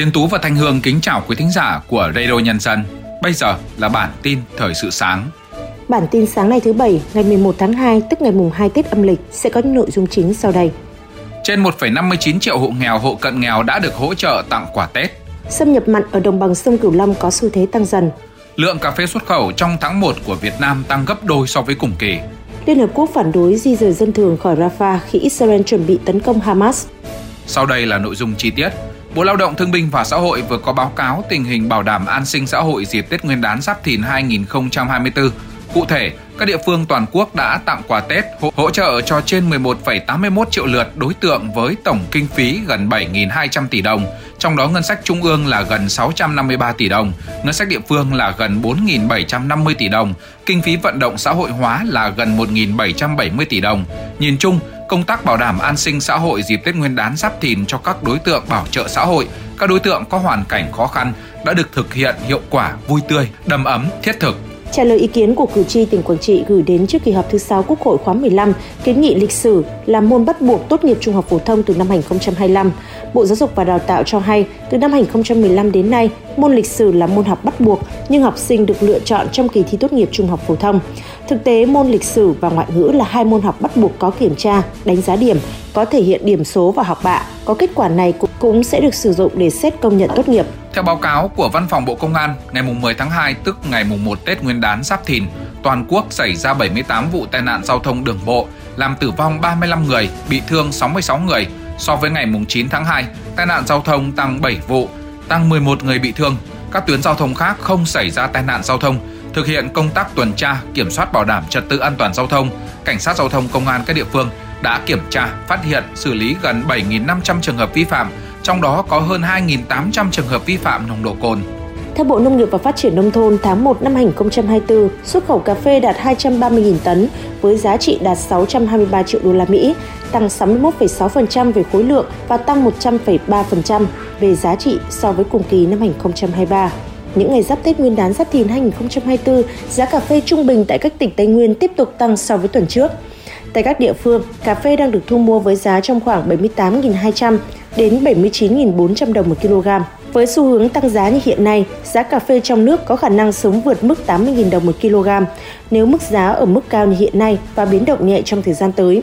Tiến Tú và Thanh Hương kính chào quý thính giả của Radio Nhân dân. Bây giờ là bản tin thời sự sáng. Bản tin sáng nay thứ Bảy, ngày 11 tháng 2, tức ngày mùng 2 Tết âm lịch sẽ có nội dung chính sau đây. Trên 1,59 triệu hộ nghèo, hộ cận nghèo đã được hỗ trợ tặng quà Tết. Xâm nhập mặn ở đồng bằng sông Cửu Long có xu thế tăng dần. Lượng cà phê xuất khẩu trong tháng 1 của Việt Nam tăng gấp đôi so với cùng kỳ. Liên Hợp Quốc phản đối di rời dân thường khỏi Rafah khi Israel chuẩn bị tấn công Hamas. Sau đây là nội dung chi tiết. Bộ Lao động Thương binh và Xã hội vừa có báo cáo tình hình bảo đảm an sinh xã hội dịp Tết Nguyên đán Giáp Thìn 2024. Cụ thể, các địa phương toàn quốc đã tặng quà Tết hỗ trợ cho trên 11,81 triệu lượt đối tượng với tổng kinh phí gần 7.200 tỷ đồng, trong đó ngân sách trung ương là gần 653 tỷ đồng, ngân sách địa phương là gần 4.750 tỷ đồng, kinh phí vận động xã hội hóa là gần 1.770 tỷ đồng. Nhìn chung, công tác bảo đảm an sinh xã hội dịp Tết Nguyên đán Giáp Thìn cho các đối tượng bảo trợ xã hội, các đối tượng có hoàn cảnh khó khăn đã được thực hiện hiệu quả, vui tươi, đầm ấm, thiết thực Trả lời ý kiến của cử tri tỉnh Quảng Trị gửi đến trước kỳ họp thứ 6 Quốc hội khóa 15, kiến nghị lịch sử là môn bắt buộc tốt nghiệp trung học phổ thông từ năm 2025. Bộ Giáo dục và Đào tạo cho hay, từ năm 2015 đến nay, môn lịch sử là môn học bắt buộc, nhưng học sinh được lựa chọn trong kỳ thi tốt nghiệp trung học phổ thông. Thực tế, môn lịch sử và ngoại ngữ là hai môn học bắt buộc có kiểm tra, đánh giá điểm, có thể hiện điểm số và học bạ. Có kết quả này cũng sẽ được sử dụng để xét công nhận tốt nghiệp. Theo báo cáo của Văn phòng Bộ Công an, ngày 10 tháng 2 tức ngày 1 Tết Nguyên đán Giáp Thìn, toàn quốc xảy ra 78 vụ tai nạn giao thông đường bộ, làm tử vong 35 người, bị thương 66 người. So với ngày 9 tháng 2, tai nạn giao thông tăng 7 vụ, tăng 11 người bị thương. Các tuyến giao thông khác không xảy ra tai nạn giao thông, thực hiện công tác tuần tra, kiểm soát bảo đảm trật tự an toàn giao thông, cảnh sát giao thông công an các địa phương đã kiểm tra, phát hiện, xử lý gần 7.500 trường hợp vi phạm, trong đó có hơn 2.800 trường hợp vi phạm nồng độ cồn. Theo Bộ Nông nghiệp và Phát triển Nông thôn, tháng 1 năm 2024, xuất khẩu cà phê đạt 230.000 tấn với giá trị đạt 623 triệu đô la Mỹ, tăng 61,6% về khối lượng và tăng 100,3% về giá trị so với cùng kỳ năm 2023. Những ngày giáp Tết Nguyên đán Giáp Thìn 2024, giá cà phê trung bình tại các tỉnh Tây Nguyên tiếp tục tăng so với tuần trước. Tại các địa phương, cà phê đang được thu mua với giá trong khoảng 78.200 đến 79.400 đồng một kg. Với xu hướng tăng giá như hiện nay, giá cà phê trong nước có khả năng sớm vượt mức 80.000 đồng một kg. Nếu mức giá ở mức cao như hiện nay và biến động nhẹ trong thời gian tới,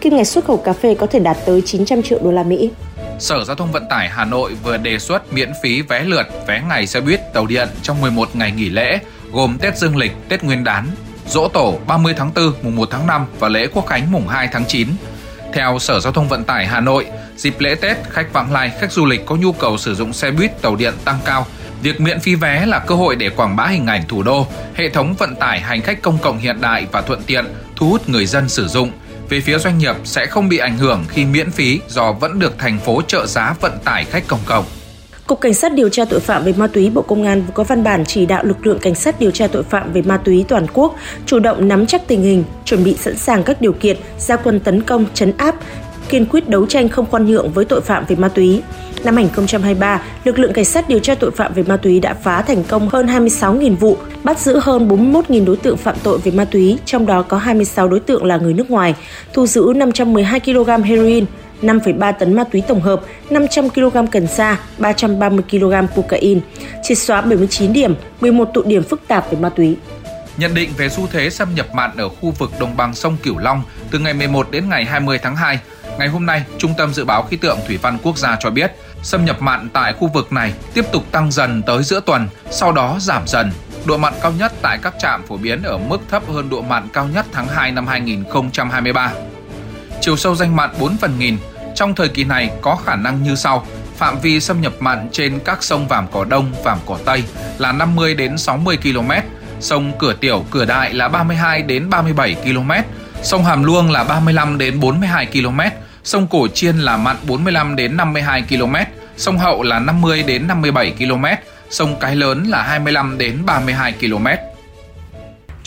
kim ngạch xuất khẩu cà phê có thể đạt tới 900 triệu đô la Mỹ. Sở Giao thông Vận tải Hà Nội vừa đề xuất miễn phí vé lượt, vé ngày xe buýt, tàu điện trong 11 ngày nghỉ lễ, gồm Tết Dương lịch, Tết Nguyên đán, Dỗ Tổ 30 tháng 4, mùng 1 tháng 5 và lễ Quốc khánh mùng 2 tháng 9. Theo Sở Giao thông Vận tải Hà Nội, dịp lễ Tết, khách vãng lai, khách du lịch có nhu cầu sử dụng xe buýt, tàu điện tăng cao. Việc miễn phí vé là cơ hội để quảng bá hình ảnh thủ đô, hệ thống vận tải hành khách công cộng hiện đại và thuận tiện, thu hút người dân sử dụng. Về phía doanh nghiệp sẽ không bị ảnh hưởng khi miễn phí do vẫn được thành phố trợ giá vận tải khách công cộng. Cục Cảnh sát điều tra tội phạm về ma túy Bộ Công an vừa có văn bản chỉ đạo lực lượng cảnh sát điều tra tội phạm về ma túy toàn quốc chủ động nắm chắc tình hình, chuẩn bị sẵn sàng các điều kiện ra quân tấn công, chấn áp, kiên quyết đấu tranh không khoan nhượng với tội phạm về ma túy. Năm 2023, lực lượng cảnh sát điều tra tội phạm về ma túy đã phá thành công hơn 26.000 vụ, bắt giữ hơn 41.000 đối tượng phạm tội về ma túy, trong đó có 26 đối tượng là người nước ngoài, thu giữ 512 kg heroin, 5,3 tấn ma túy tổng hợp, 500 kg cần sa, 330 kg cocaine, triệt xóa 79 điểm, 11 tụ điểm phức tạp về ma túy. Nhận định về xu thế xâm nhập mặn ở khu vực đồng bằng sông Cửu Long từ ngày 11 đến ngày 20 tháng 2, ngày hôm nay, Trung tâm Dự báo Khí tượng Thủy văn Quốc gia cho biết xâm nhập mặn tại khu vực này tiếp tục tăng dần tới giữa tuần, sau đó giảm dần. Độ mặn cao nhất tại các trạm phổ biến ở mức thấp hơn độ mặn cao nhất tháng 2 năm 2023 chiều sâu danh mặn 4 phần nghìn. Trong thời kỳ này có khả năng như sau: phạm vi xâm nhập mặn trên các sông Vàm Cỏ Đông, Vàm Cỏ Tây là 50 đến 60 km, sông Cửa Tiểu, Cửa Đại là 32 đến 37 km, sông Hàm Luông là 35 đến 42 km, sông Cổ Chiên là mặn 45 đến 52 km, sông Hậu là 50 đến 57 km, sông Cái Lớn là 25 đến 32 km.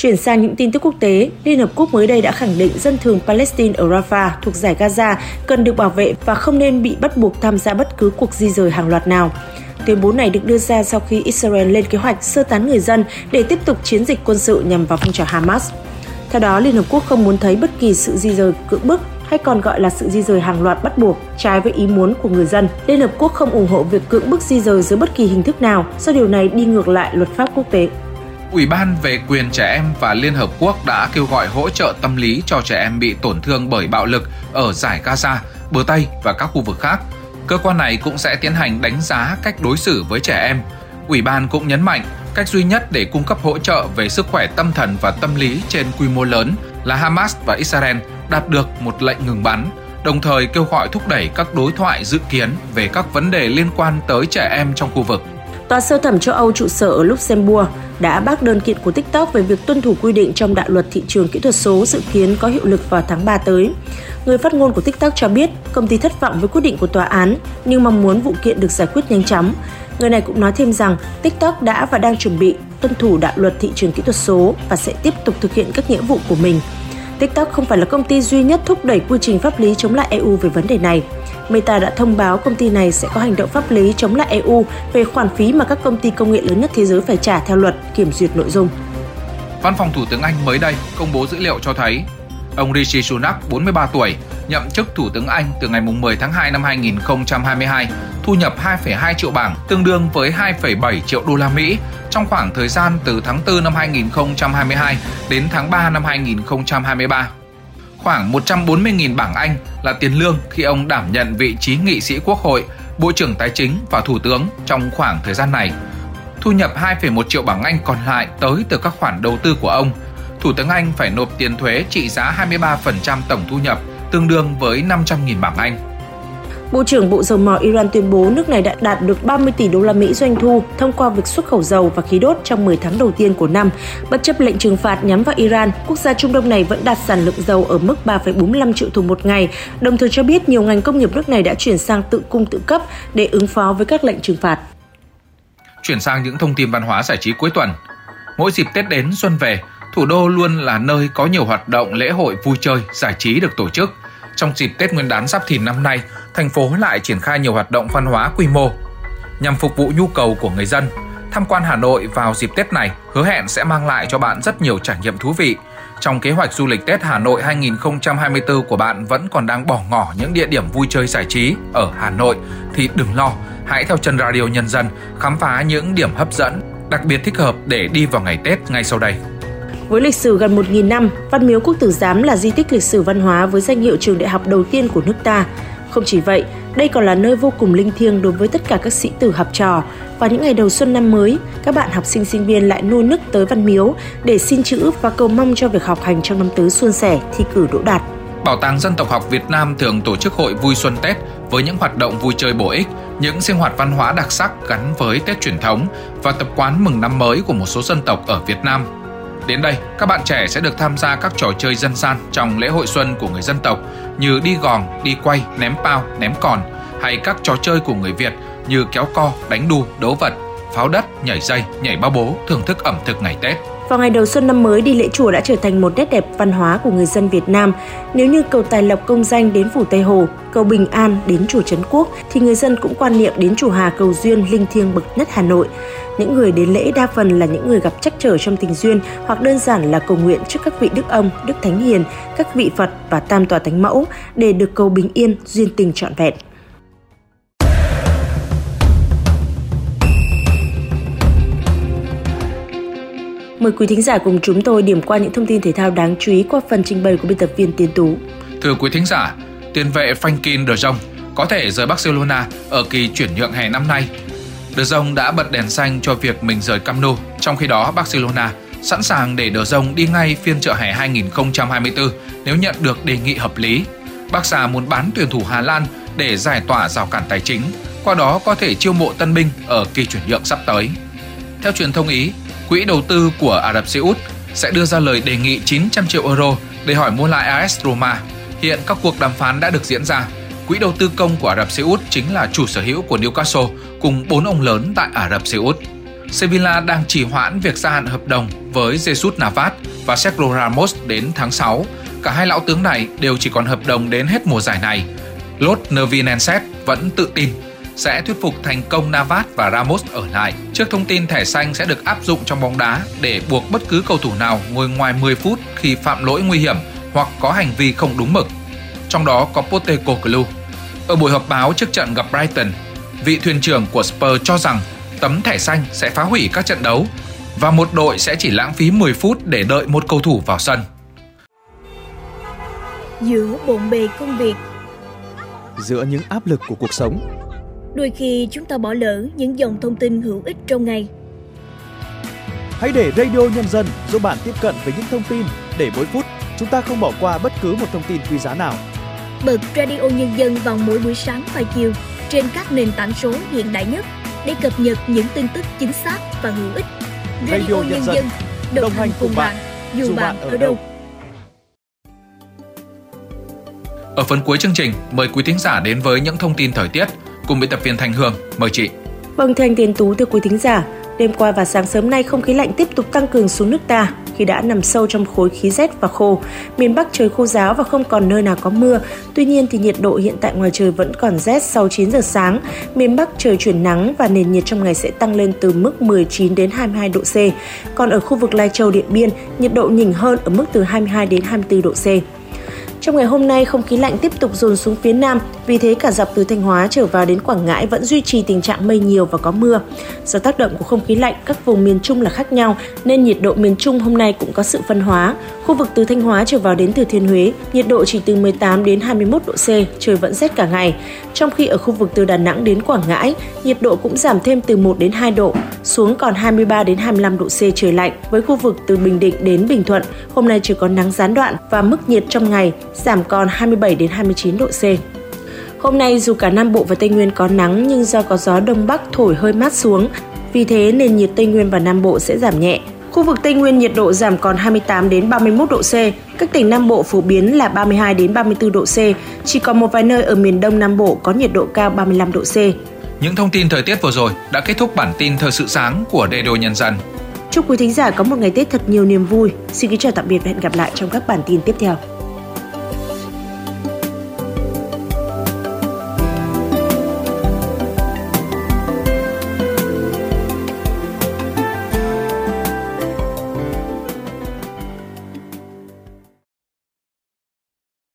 Chuyển sang những tin tức quốc tế, Liên Hợp Quốc mới đây đã khẳng định dân thường Palestine ở Rafah thuộc giải Gaza cần được bảo vệ và không nên bị bắt buộc tham gia bất cứ cuộc di rời hàng loạt nào. Tuyên bố này được đưa ra sau khi Israel lên kế hoạch sơ tán người dân để tiếp tục chiến dịch quân sự nhằm vào phong trào Hamas. Theo đó, Liên Hợp Quốc không muốn thấy bất kỳ sự di rời cưỡng bức hay còn gọi là sự di rời hàng loạt bắt buộc, trái với ý muốn của người dân. Liên Hợp Quốc không ủng hộ việc cưỡng bức di rời dưới bất kỳ hình thức nào, do điều này đi ngược lại luật pháp quốc tế. Ủy ban về quyền trẻ em và Liên Hợp Quốc đã kêu gọi hỗ trợ tâm lý cho trẻ em bị tổn thương bởi bạo lực ở giải Gaza, bờ Tây và các khu vực khác. Cơ quan này cũng sẽ tiến hành đánh giá cách đối xử với trẻ em. Ủy ban cũng nhấn mạnh cách duy nhất để cung cấp hỗ trợ về sức khỏe tâm thần và tâm lý trên quy mô lớn là Hamas và Israel đạt được một lệnh ngừng bắn, đồng thời kêu gọi thúc đẩy các đối thoại dự kiến về các vấn đề liên quan tới trẻ em trong khu vực. Tòa sơ thẩm châu Âu trụ sở ở Luxembourg đã bác đơn kiện của TikTok về việc tuân thủ quy định trong đạo luật thị trường kỹ thuật số dự kiến có hiệu lực vào tháng 3 tới. Người phát ngôn của TikTok cho biết, công ty thất vọng với quyết định của tòa án, nhưng mong muốn vụ kiện được giải quyết nhanh chóng. Người này cũng nói thêm rằng, TikTok đã và đang chuẩn bị tuân thủ đạo luật thị trường kỹ thuật số và sẽ tiếp tục thực hiện các nghĩa vụ của mình. TikTok không phải là công ty duy nhất thúc đẩy quy trình pháp lý chống lại EU về vấn đề này. Meta đã thông báo công ty này sẽ có hành động pháp lý chống lại EU về khoản phí mà các công ty công nghệ lớn nhất thế giới phải trả theo luật kiểm duyệt nội dung. Văn phòng Thủ tướng Anh mới đây công bố dữ liệu cho thấy ông Rishi Sunak, 43 tuổi, nhậm chức Thủ tướng Anh từ ngày 10 tháng 2 năm 2022, thu nhập 2,2 triệu bảng, tương đương với 2,7 triệu đô la Mỹ trong khoảng thời gian từ tháng 4 năm 2022 đến tháng 3 năm 2023. Khoảng 140.000 bảng Anh là tiền lương khi ông đảm nhận vị trí nghị sĩ quốc hội, bộ trưởng tài chính và thủ tướng trong khoảng thời gian này. Thu nhập 2,1 triệu bảng Anh còn lại tới từ các khoản đầu tư của ông. Thủ tướng Anh phải nộp tiền thuế trị giá 23% tổng thu nhập, tương đương với 500.000 bảng Anh. Bộ trưởng Bộ Dầu mỏ Iran tuyên bố nước này đã đạt được 30 tỷ đô la Mỹ doanh thu thông qua việc xuất khẩu dầu và khí đốt trong 10 tháng đầu tiên của năm. Bất chấp lệnh trừng phạt nhắm vào Iran, quốc gia Trung Đông này vẫn đạt sản lượng dầu ở mức 3,45 triệu thùng một ngày, đồng thời cho biết nhiều ngành công nghiệp nước này đã chuyển sang tự cung tự cấp để ứng phó với các lệnh trừng phạt. Chuyển sang những thông tin văn hóa giải trí cuối tuần. Mỗi dịp Tết đến xuân về, thủ đô luôn là nơi có nhiều hoạt động lễ hội vui chơi, giải trí được tổ chức. Trong dịp Tết Nguyên đán Giáp Thìn năm nay, thành phố lại triển khai nhiều hoạt động văn hóa quy mô nhằm phục vụ nhu cầu của người dân. Tham quan Hà Nội vào dịp Tết này hứa hẹn sẽ mang lại cho bạn rất nhiều trải nghiệm thú vị. Trong kế hoạch du lịch Tết Hà Nội 2024 của bạn vẫn còn đang bỏ ngỏ những địa điểm vui chơi giải trí ở Hà Nội thì đừng lo, hãy theo chân Radio Nhân dân khám phá những điểm hấp dẫn, đặc biệt thích hợp để đi vào ngày Tết ngay sau đây. Với lịch sử gần 1.000 năm, Văn Miếu Quốc Tử Giám là di tích lịch sử văn hóa với danh hiệu trường đại học đầu tiên của nước ta. Không chỉ vậy, đây còn là nơi vô cùng linh thiêng đối với tất cả các sĩ tử học trò. Vào những ngày đầu xuân năm mới, các bạn học sinh sinh viên lại nô nức tới Văn Miếu để xin chữ và cầu mong cho việc học hành trong năm tới suôn sẻ, thi cử đỗ đạt. Bảo tàng Dân tộc học Việt Nam thường tổ chức hội vui xuân Tết với những hoạt động vui chơi bổ ích, những sinh hoạt văn hóa đặc sắc gắn với Tết truyền thống và tập quán mừng năm mới của một số dân tộc ở Việt Nam – Đến đây, các bạn trẻ sẽ được tham gia các trò chơi dân gian trong lễ hội xuân của người dân tộc như đi gòn, đi quay, ném bao, ném còn hay các trò chơi của người Việt như kéo co, đánh đu, đấu vật, pháo đất, nhảy dây, nhảy bao bố, thưởng thức ẩm thực ngày Tết. Vào ngày đầu xuân năm mới, đi lễ chùa đã trở thành một nét đẹp văn hóa của người dân Việt Nam. Nếu như cầu Tài Lộc công danh đến phủ Tây Hồ, cầu Bình An đến chùa Trấn Quốc, thì người dân cũng quan niệm đến chùa Hà Cầu Duyên linh thiêng bậc nhất Hà Nội. Những người đến lễ đa phần là những người gặp trắc trở trong tình duyên hoặc đơn giản là cầu nguyện trước các vị đức ông, đức thánh hiền, các vị Phật và tam tòa thánh mẫu để được cầu bình yên, duyên tình trọn vẹn. Mời quý thính giả cùng chúng tôi điểm qua những thông tin thể thao đáng chú ý qua phần trình bày của biên tập viên Tiến Tú. Thưa quý thính giả, tiền vệ Franklin de Jong có thể rời Barcelona ở kỳ chuyển nhượng hè năm nay. De Jong đã bật đèn xanh cho việc mình rời Camp Nou, trong khi đó Barcelona sẵn sàng để De Jong đi ngay phiên chợ hè 2024 nếu nhận được đề nghị hợp lý. Barca muốn bán tuyển thủ Hà Lan để giải tỏa rào cản tài chính, qua đó có thể chiêu mộ tân binh ở kỳ chuyển nhượng sắp tới. Theo truyền thông Ý, quỹ đầu tư của Ả Rập Xê Út sẽ đưa ra lời đề nghị 900 triệu euro để hỏi mua lại AS Roma. Hiện các cuộc đàm phán đã được diễn ra. Quỹ đầu tư công của Ả Rập Xê Út chính là chủ sở hữu của Newcastle cùng bốn ông lớn tại Ả Rập Xê Út. Sevilla đang trì hoãn việc gia hạn hợp đồng với Jesus Navas và Sergio Ramos đến tháng 6. Cả hai lão tướng này đều chỉ còn hợp đồng đến hết mùa giải này. Lốt Nervinenset vẫn tự tin sẽ thuyết phục thành công Navas và Ramos ở lại. Trước thông tin thẻ xanh sẽ được áp dụng trong bóng đá để buộc bất cứ cầu thủ nào ngồi ngoài 10 phút khi phạm lỗi nguy hiểm hoặc có hành vi không đúng mực. trong đó có Postecoglou. Ở buổi họp báo trước trận gặp Brighton, vị thuyền trưởng của Spurs cho rằng tấm thẻ xanh sẽ phá hủy các trận đấu và một đội sẽ chỉ lãng phí 10 phút để đợi một cầu thủ vào sân. Giữa bộn bề công việc, giữa những áp lực của cuộc sống, đôi khi chúng ta bỏ lỡ những dòng thông tin hữu ích trong ngày. Hãy để Radio Nhân dân giúp bạn tiếp cận với những thông tin để mỗi phút chúng ta không bỏ qua bất cứ một thông tin quý giá nào. Bật Radio Nhân dân vào mỗi buổi sáng và chiều trên các nền tảng số hiện đại nhất để cập nhật những tin tức chính xác và hữu ích. Radio, Radio Nhân, dân, dân đồng, đồng hành cùng bạn, bạn dù bạn ở đâu. Ở phần cuối chương trình, mời quý thính giả đến với những thông tin thời tiết cùng biên tập viên Thanh Hương. Mời chị. Vâng, Thanh Tiến Tú thưa quý thính giả, đêm qua và sáng sớm nay không khí lạnh tiếp tục tăng cường xuống nước ta khi đã nằm sâu trong khối khí rét và khô. Miền Bắc trời khô giáo và không còn nơi nào có mưa. Tuy nhiên thì nhiệt độ hiện tại ngoài trời vẫn còn rét sau 9 giờ sáng. Miền Bắc trời chuyển nắng và nền nhiệt trong ngày sẽ tăng lên từ mức 19 đến 22 độ C. Còn ở khu vực Lai Châu Điện Biên, nhiệt độ nhỉnh hơn ở mức từ 22 đến 24 độ C. Trong ngày hôm nay, không khí lạnh tiếp tục dồn xuống phía Nam, vì thế cả dọc từ Thanh Hóa trở vào đến Quảng Ngãi vẫn duy trì tình trạng mây nhiều và có mưa. Do tác động của không khí lạnh, các vùng miền Trung là khác nhau, nên nhiệt độ miền Trung hôm nay cũng có sự phân hóa. Khu vực từ Thanh Hóa trở vào đến Thừa Thiên Huế, nhiệt độ chỉ từ 18 đến 21 độ C, trời vẫn rét cả ngày. Trong khi ở khu vực từ Đà Nẵng đến Quảng Ngãi, nhiệt độ cũng giảm thêm từ 1 đến 2 độ, xuống còn 23 đến 25 độ C trời lạnh. Với khu vực từ Bình Định đến Bình Thuận, hôm nay chỉ có nắng gián đoạn và mức nhiệt trong ngày giảm còn 27 đến 29 độ C. Hôm nay dù cả Nam Bộ và Tây Nguyên có nắng nhưng do có gió đông bắc thổi hơi mát xuống, vì thế nền nhiệt Tây Nguyên và Nam Bộ sẽ giảm nhẹ. Khu vực Tây Nguyên nhiệt độ giảm còn 28 đến 31 độ C, các tỉnh Nam Bộ phổ biến là 32 đến 34 độ C, chỉ có một vài nơi ở miền Đông Nam Bộ có nhiệt độ cao 35 độ C. Những thông tin thời tiết vừa rồi đã kết thúc bản tin thời sự sáng của Radio Nhân dân. Chúc quý thính giả có một ngày Tết thật nhiều niềm vui. Xin kính chào tạm biệt và hẹn gặp lại trong các bản tin tiếp theo.